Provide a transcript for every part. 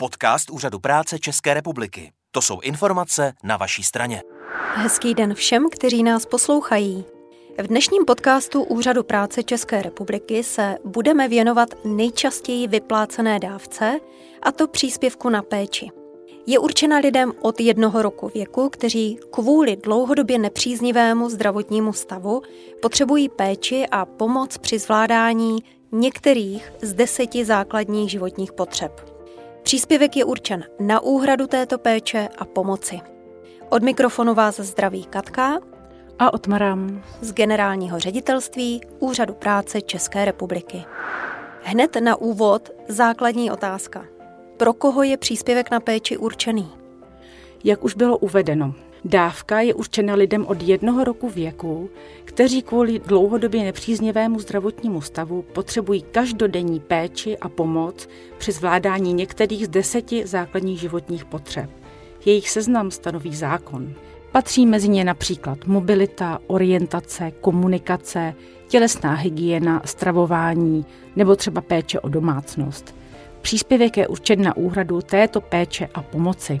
Podcast Úřadu práce České republiky. To jsou informace na vaší straně. Hezký den všem, kteří nás poslouchají. V dnešním podcastu Úřadu práce České republiky se budeme věnovat nejčastěji vyplácené dávce, a to příspěvku na péči. Je určena lidem od jednoho roku věku, kteří kvůli dlouhodobě nepříznivému zdravotnímu stavu potřebují péči a pomoc při zvládání některých z deseti základních životních potřeb. Příspěvek je určen na úhradu této péče a pomoci. Od mikrofonu vás zdraví Katka a Otmaram z Generálního ředitelství Úřadu práce České republiky. Hned na úvod základní otázka. Pro koho je příspěvek na péči určený? Jak už bylo uvedeno, Dávka je určena lidem od jednoho roku věku, kteří kvůli dlouhodobě nepříznivému zdravotnímu stavu potřebují každodenní péči a pomoc při zvládání některých z deseti základních životních potřeb. Jejich seznam stanoví zákon. Patří mezi ně například mobilita, orientace, komunikace, tělesná hygiena, stravování nebo třeba péče o domácnost. Příspěvek je určen na úhradu této péče a pomoci.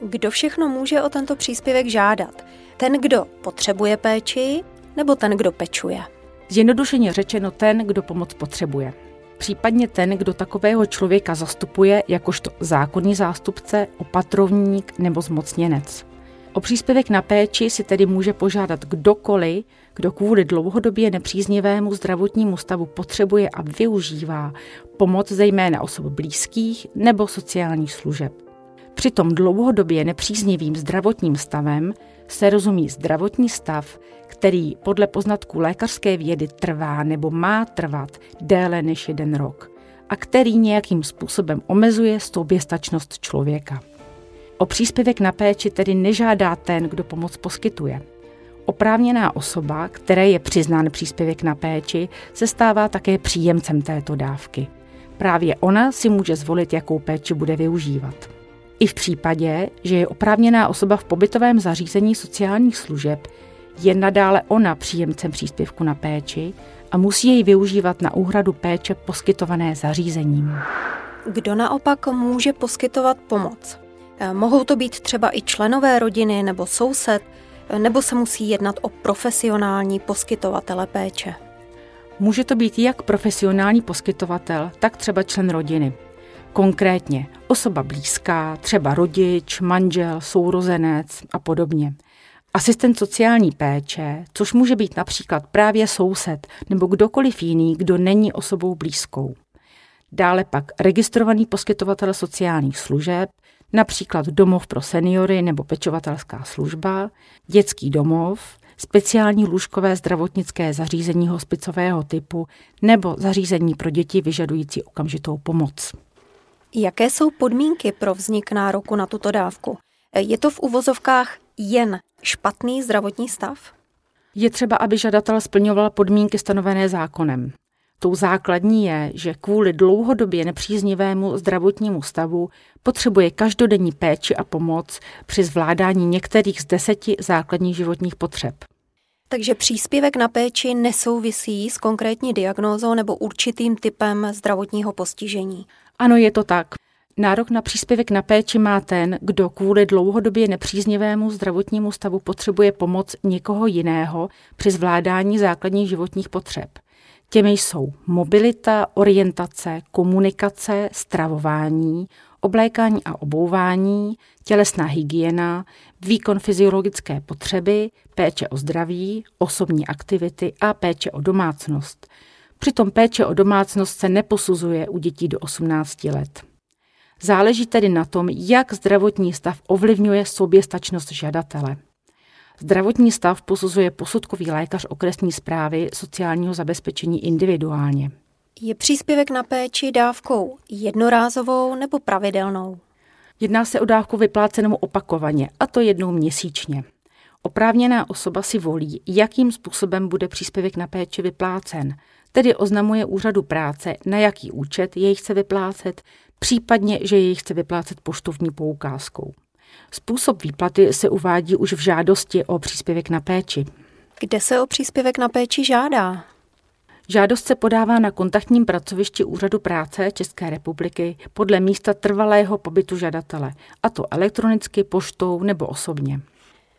Kdo všechno může o tento příspěvek žádat? Ten, kdo potřebuje péči, nebo ten, kdo pečuje? Zjednodušeně řečeno ten, kdo pomoc potřebuje. Případně ten, kdo takového člověka zastupuje jakožto zákonný zástupce, opatrovník nebo zmocněnec. O příspěvek na péči si tedy může požádat kdokoliv, kdo kvůli dlouhodobě nepříznivému zdravotnímu stavu potřebuje a využívá pomoc zejména osob blízkých nebo sociálních služeb. Přitom dlouhodobě nepříznivým zdravotním stavem se rozumí zdravotní stav, který podle poznatků lékařské vědy trvá nebo má trvat déle než jeden rok a který nějakým způsobem omezuje soběstačnost člověka. O příspěvek na péči tedy nežádá ten, kdo pomoc poskytuje. Oprávněná osoba, které je přiznán příspěvek na péči, se stává také příjemcem této dávky. Právě ona si může zvolit, jakou péči bude využívat. I v případě, že je oprávněná osoba v pobytovém zařízení sociálních služeb, je nadále ona příjemcem příspěvku na péči a musí jej využívat na úhradu péče poskytované zařízením. Kdo naopak může poskytovat pomoc? Eh, mohou to být třeba i členové rodiny nebo soused, eh, nebo se musí jednat o profesionální poskytovatele péče? Může to být jak profesionální poskytovatel, tak třeba člen rodiny. Konkrétně osoba blízká, třeba rodič, manžel, sourozenec a podobně. Asistent sociální péče, což může být například právě soused nebo kdokoliv jiný, kdo není osobou blízkou. Dále pak registrovaný poskytovatel sociálních služeb, například domov pro seniory nebo pečovatelská služba, dětský domov, speciální lůžkové zdravotnické zařízení hospicového typu nebo zařízení pro děti vyžadující okamžitou pomoc. Jaké jsou podmínky pro vznik nároku na tuto dávku? Je to v uvozovkách jen špatný zdravotní stav? Je třeba, aby žadatel splňoval podmínky stanovené zákonem. Tou základní je, že kvůli dlouhodobě nepříznivému zdravotnímu stavu potřebuje každodenní péči a pomoc při zvládání některých z deseti základních životních potřeb. Takže příspěvek na péči nesouvisí s konkrétní diagnózou nebo určitým typem zdravotního postižení. Ano, je to tak. Nárok na příspěvek na péči má ten, kdo kvůli dlouhodobě nepříznivému zdravotnímu stavu potřebuje pomoc někoho jiného při zvládání základních životních potřeb. Těmi jsou mobilita, orientace, komunikace, stravování, oblékání a obouvání, tělesná hygiena, výkon fyziologické potřeby, péče o zdraví, osobní aktivity a péče o domácnost. Přitom péče o domácnost se neposuzuje u dětí do 18 let. Záleží tedy na tom, jak zdravotní stav ovlivňuje soběstačnost žadatele. Zdravotní stav posuzuje posudkový lékař okresní zprávy sociálního zabezpečení individuálně. Je příspěvek na péči dávkou jednorázovou nebo pravidelnou? Jedná se o dávku vyplácenou opakovaně, a to jednou měsíčně. Oprávněná osoba si volí, jakým způsobem bude příspěvek na péči vyplácen, tedy oznamuje úřadu práce, na jaký účet jej chce vyplácet, případně, že jej chce vyplácet poštovní poukázkou. Způsob výplaty se uvádí už v žádosti o příspěvek na péči. Kde se o příspěvek na péči žádá? Žádost se podává na kontaktním pracovišti Úřadu práce České republiky podle místa trvalého pobytu žadatele, a to elektronicky, poštou nebo osobně.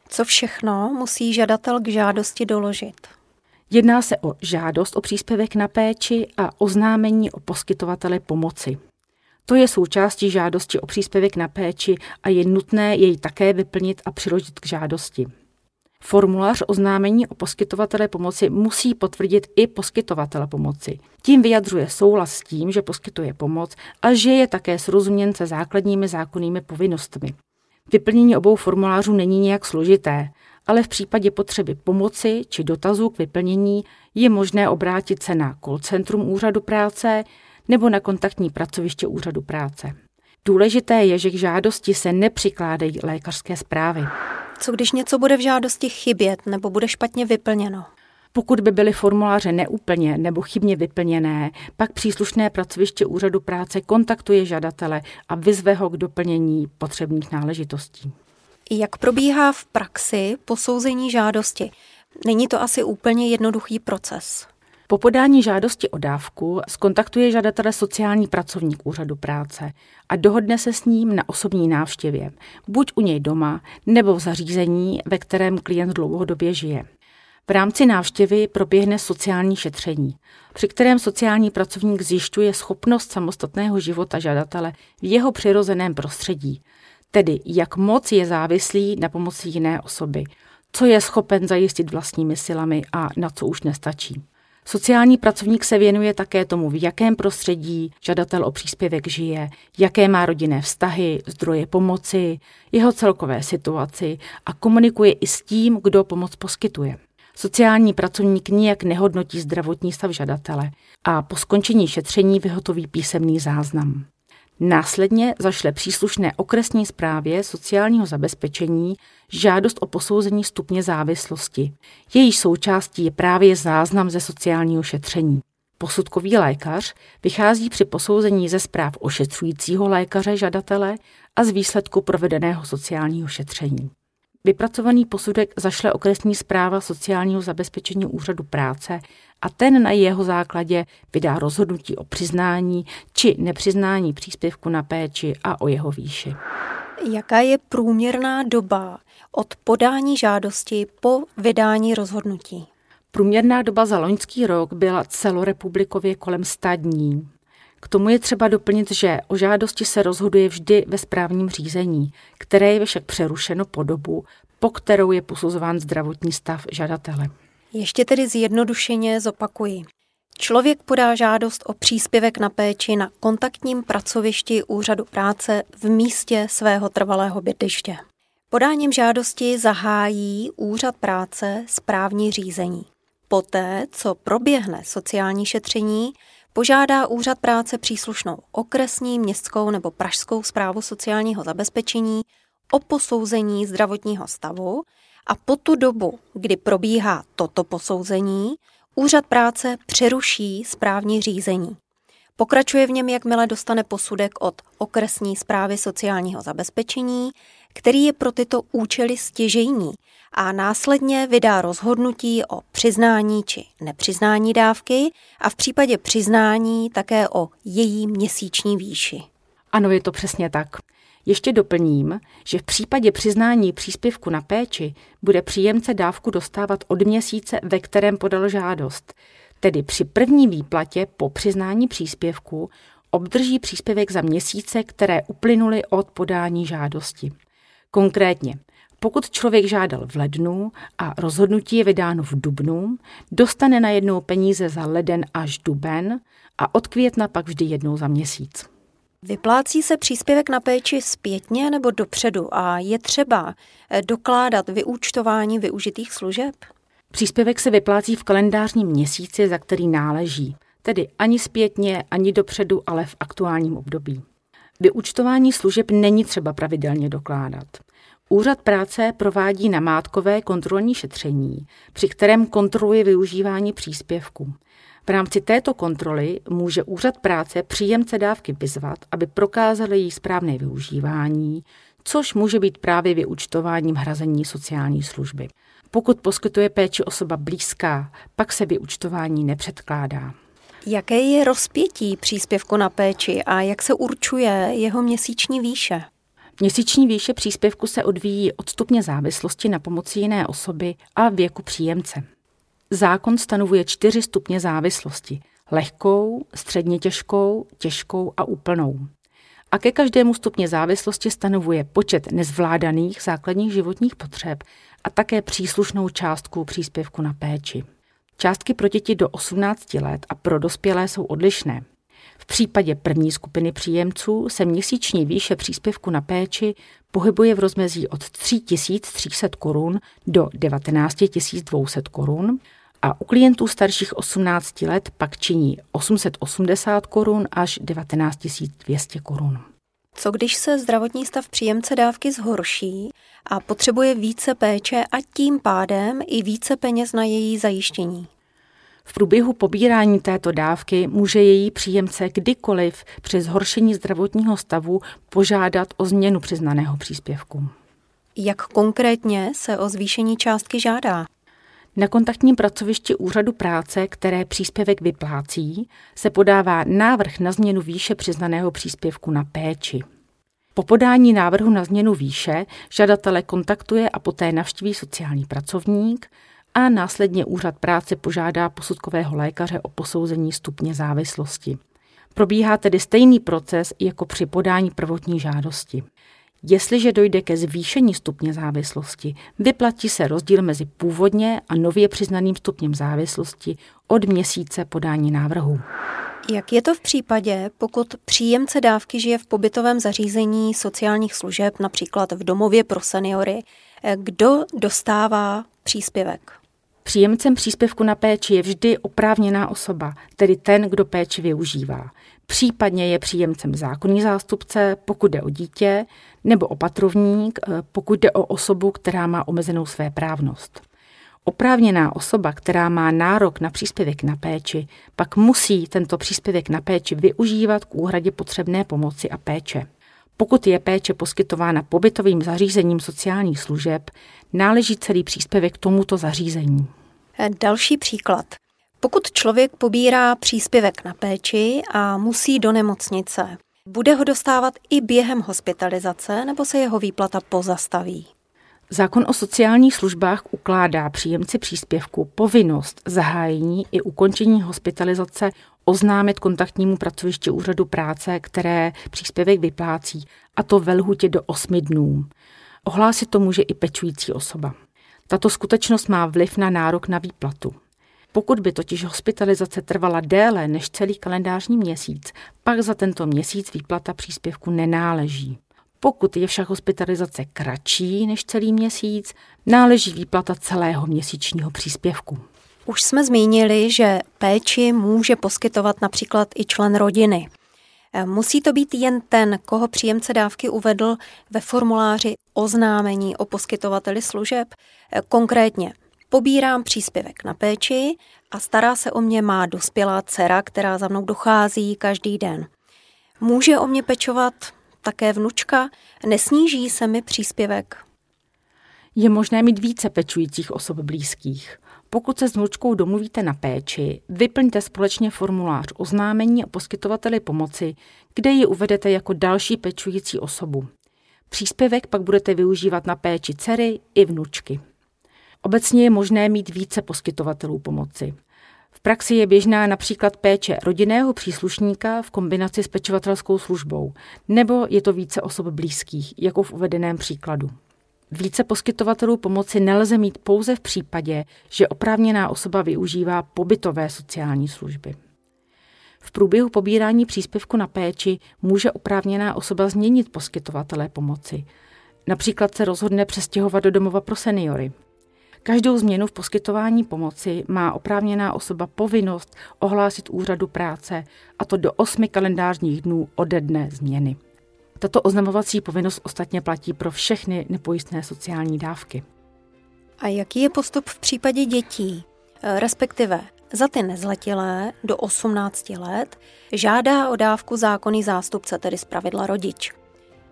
Co všechno musí žadatel k žádosti doložit? Jedná se o žádost o příspěvek na péči a oznámení o poskytovateli pomoci. To je součástí žádosti o příspěvek na péči a je nutné jej také vyplnit a přiložit k žádosti. Formulář oznámení o poskytovatele pomoci musí potvrdit i poskytovatele pomoci. Tím vyjadřuje souhlas s tím, že poskytuje pomoc a že je také srozuměn se základními zákonnými povinnostmi. Vyplnění obou formulářů není nějak složité, ale v případě potřeby pomoci či dotazů k vyplnění je možné obrátit se na call centrum úřadu práce nebo na kontaktní pracoviště úřadu práce. Důležité je, že k žádosti se nepřikládají lékařské zprávy. Co když něco bude v žádosti chybět nebo bude špatně vyplněno? Pokud by byly formuláře neúplně nebo chybně vyplněné, pak příslušné pracoviště úřadu práce kontaktuje žadatele a vyzve ho k doplnění potřebných náležitostí. Jak probíhá v praxi posouzení žádosti? Není to asi úplně jednoduchý proces. Po podání žádosti o dávku skontaktuje žadatele sociální pracovník úřadu práce a dohodne se s ním na osobní návštěvě, buď u něj doma nebo v zařízení, ve kterém klient dlouhodobě žije. V rámci návštěvy proběhne sociální šetření, při kterém sociální pracovník zjišťuje schopnost samostatného života žadatele v jeho přirozeném prostředí, tedy jak moc je závislý na pomoci jiné osoby, co je schopen zajistit vlastními silami a na co už nestačí. Sociální pracovník se věnuje také tomu, v jakém prostředí žadatel o příspěvek žije, jaké má rodinné vztahy, zdroje pomoci, jeho celkové situaci a komunikuje i s tím, kdo pomoc poskytuje. Sociální pracovník nijak nehodnotí zdravotní stav žadatele a po skončení šetření vyhotoví písemný záznam. Následně zašle příslušné okresní zprávě sociálního zabezpečení žádost o posouzení stupně závislosti. Její součástí je právě záznam ze sociálního šetření. Posudkový lékař vychází při posouzení ze zpráv ošetřujícího lékaře žadatele a z výsledku provedeného sociálního šetření. Vypracovaný posudek zašle okresní zpráva sociálního zabezpečení úřadu práce a ten na jeho základě vydá rozhodnutí o přiznání či nepřiznání příspěvku na péči a o jeho výši. Jaká je průměrná doba od podání žádosti po vydání rozhodnutí? Průměrná doba za loňský rok byla celorepublikově kolem 100 dní. K tomu je třeba doplnit, že o žádosti se rozhoduje vždy ve správním řízení, které je však přerušeno po dobu, po kterou je posuzován zdravotní stav žadatele. Ještě tedy zjednodušeně zopakuji. Člověk podá žádost o příspěvek na péči na kontaktním pracovišti úřadu práce v místě svého trvalého bydliště. Podáním žádosti zahájí úřad práce správní řízení. Poté, co proběhne sociální šetření, požádá úřad práce příslušnou okresní, městskou nebo pražskou zprávu sociálního zabezpečení o posouzení zdravotního stavu a po tu dobu, kdy probíhá toto posouzení, úřad práce přeruší správní řízení. Pokračuje v něm, jakmile dostane posudek od okresní zprávy sociálního zabezpečení, který je pro tyto účely stěžejní a následně vydá rozhodnutí o přiznání či nepřiznání dávky a v případě přiznání také o její měsíční výši. Ano, je to přesně tak. Ještě doplním, že v případě přiznání příspěvku na péči bude příjemce dávku dostávat od měsíce, ve kterém podal žádost. Tedy při první výplatě po přiznání příspěvku obdrží příspěvek za měsíce, které uplynuly od podání žádosti. Konkrétně, pokud člověk žádal v lednu a rozhodnutí je vydáno v dubnu, dostane na jednou peníze za leden až duben a od května pak vždy jednou za měsíc. Vyplácí se příspěvek na péči zpětně nebo dopředu a je třeba eh, dokládat vyúčtování využitých služeb? Příspěvek se vyplácí v kalendářním měsíci, za který náleží, tedy ani zpětně, ani dopředu, ale v aktuálním období. Vyúčtování služeb není třeba pravidelně dokládat. Úřad práce provádí namátkové kontrolní šetření, při kterém kontroluje využívání příspěvku. V rámci této kontroly může úřad práce příjemce dávky vyzvat, aby prokázali její správné využívání, což může být právě vyučtováním hrazení sociální služby. Pokud poskytuje péči osoba blízká, pak se vyučtování nepředkládá. Jaké je rozpětí příspěvku na péči a jak se určuje jeho měsíční výše? Měsíční výše příspěvku se odvíjí od stupně závislosti na pomoci jiné osoby a věku příjemce. Zákon stanovuje čtyři stupně závislosti – lehkou, středně těžkou, těžkou a úplnou. A ke každému stupně závislosti stanovuje počet nezvládaných základních životních potřeb a také příslušnou částku příspěvku na péči. Částky pro děti do 18 let a pro dospělé jsou odlišné. V případě první skupiny příjemců se měsíční výše příspěvku na péči pohybuje v rozmezí od 3300 korun do 19 200 korun a u klientů starších 18 let pak činí 880 korun až 19 200 korun. Co když se zdravotní stav příjemce dávky zhorší a potřebuje více péče a tím pádem i více peněz na její zajištění? V průběhu pobírání této dávky může její příjemce kdykoliv při zhoršení zdravotního stavu požádat o změnu přiznaného příspěvku. Jak konkrétně se o zvýšení částky žádá? Na kontaktním pracovišti úřadu práce, které příspěvek vyplácí, se podává návrh na změnu výše přiznaného příspěvku na péči. Po podání návrhu na změnu výše žadatele kontaktuje a poté navštíví sociální pracovník a následně úřad práce požádá posudkového lékaře o posouzení stupně závislosti. Probíhá tedy stejný proces jako při podání prvotní žádosti. Jestliže dojde ke zvýšení stupně závislosti, vyplatí se rozdíl mezi původně a nově přiznaným stupněm závislosti od měsíce podání návrhu. Jak je to v případě, pokud příjemce dávky žije v pobytovém zařízení sociálních služeb, například v domově pro seniory? Kdo dostává příspěvek? Příjemcem příspěvku na péči je vždy oprávněná osoba, tedy ten, kdo péči využívá. Případně je příjemcem zákonný zástupce, pokud jde o dítě, nebo opatrovník, eh, pokud jde o osobu, která má omezenou své právnost. Oprávněná osoba, která má nárok na příspěvek na péči, pak musí tento příspěvek na péči využívat k úhradě potřebné pomoci a péče. Pokud je péče poskytována pobytovým zařízením sociálních služeb, náleží celý příspěvek tomuto zařízení. Další příklad. Pokud člověk pobírá příspěvek na péči a musí do nemocnice, bude ho dostávat i během hospitalizace nebo se jeho výplata pozastaví? Zákon o sociálních službách ukládá příjemci příspěvku povinnost zahájení i ukončení hospitalizace oznámit kontaktnímu pracovišti úřadu práce, které příspěvek vyplácí, a to ve lhutě do 8 dnů. Ohlásit to může i pečující osoba. Tato skutečnost má vliv na nárok na výplatu. Pokud by totiž hospitalizace trvala déle než celý kalendářní měsíc, pak za tento měsíc výplata příspěvku nenáleží. Pokud je však hospitalizace kratší než celý měsíc, náleží výplata celého měsíčního příspěvku. Už jsme zmínili, že péči může poskytovat například i člen rodiny. Musí to být jen ten, koho příjemce dávky uvedl ve formuláři oznámení o poskytovateli služeb. Konkrétně pobírám příspěvek na péči a stará se o mě má dospělá dcera, která za mnou dochází každý den. Může o mě pečovat také vnučka? Nesníží se mi příspěvek? Je možné mít více pečujících osob blízkých. Pokud se s vnučkou domluvíte na péči, vyplňte společně formulář oznámení o poskytovateli pomoci, kde ji uvedete jako další pečující osobu. Příspěvek pak budete využívat na péči dcery i vnučky. Obecně je možné mít více poskytovatelů pomoci. V praxi je běžná například péče rodinného příslušníka v kombinaci s pečovatelskou službou, nebo je to více osob blízkých, jako v uvedeném příkladu. Více poskytovatelů pomoci nelze mít pouze v případě, že oprávněná osoba využívá pobytové sociální služby. V průběhu pobírání příspěvku na péči může oprávněná osoba změnit poskytovatele pomoci. Například se rozhodne přestěhovat do domova pro seniory. Každou změnu v poskytování pomoci má oprávněná osoba povinnost ohlásit úřadu práce, a to do osmi kalendářních dnů ode dne změny. Tato oznamovací povinnost ostatně platí pro všechny nepojistné sociální dávky. A jaký je postup v případě dětí, e, respektive za ty nezletilé do 18 let žádá o dávku zákonný zástupce, tedy zpravidla rodič.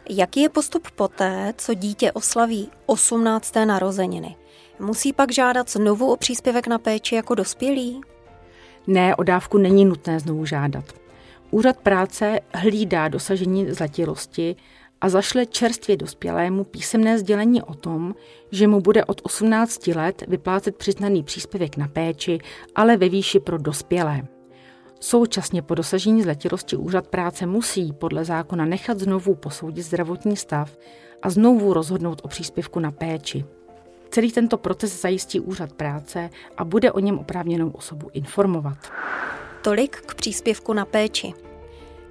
Jaký je postup poté, co dítě oslaví 18. narozeniny? Musí pak žádat znovu o příspěvek na péči jako dospělý? Ne, o dávku není nutné znovu žádat. Úřad práce hlídá dosažení zletilosti a zašle čerstvě dospělému písemné sdělení o tom, že mu bude od 18 let vyplácet přiznaný příspěvek na péči, ale ve výši pro dospělé. Současně po dosažení zletilosti úřad práce musí podle zákona nechat znovu posoudit zdravotní stav a znovu rozhodnout o příspěvku na péči. Celý tento proces zajistí úřad práce a bude o něm oprávněnou osobu informovat. Tolik k příspěvku na péči.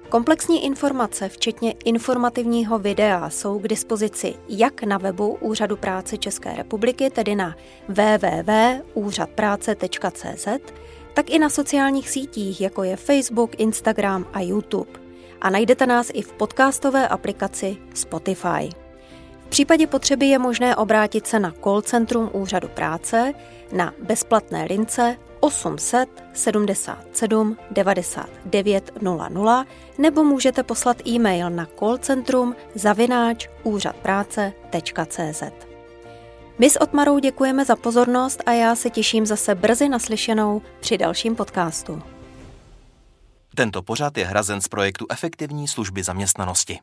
Komplexní informace, včetně informativního videa, jsou k dispozici jak na webu Úřadu práce České republiky, tedy na www.úřadpráce.cz, tak i na sociálních sítích, jako je Facebook, Instagram a YouTube. A najdete nás i v podcastové aplikaci Spotify. V případě potřeby je možné obrátit se na call centrum Úřadu práce na bezplatné lince 800 77 99 00 nebo můžete poslat e-mail na callcentrum zavináč úřadpráce.cz. My s Otmarou děkujeme za pozornost a já se těším zase brzy naslyšenou při dalším podcastu. Tento pořad je hrazen z projektu Efektivní služby zaměstnanosti.